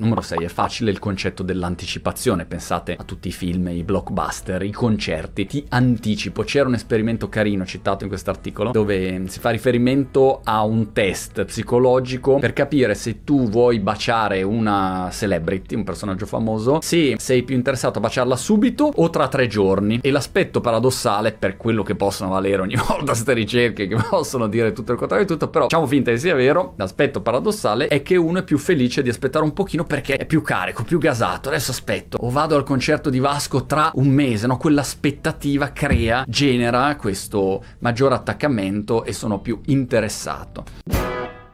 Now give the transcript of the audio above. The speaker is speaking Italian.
Numero 6 è facile il concetto dell'anticipazione. Pensate a tutti i film, i blockbuster, i concerti. Ti anticipo. C'era un esperimento carino citato in quest'articolo dove si fa riferimento a un test psicologico per capire se tu vuoi baciare una celebrity, un personaggio famoso, se sei più interessato a baciarla subito o tra tre giorni. E l'aspetto paradossale, per quello che possono valere ogni volta queste ricerche, che possono dire tutto il contrario di tutto, però facciamo finta che sia vero, l'aspetto paradossale è che uno è più felice di aspettare un pochino perché è più carico, più gasato. Adesso aspetto, o vado al concerto di Vasco tra un mese, no? Quell'aspettativa crea, genera questo maggiore attaccamento e sono più interessato.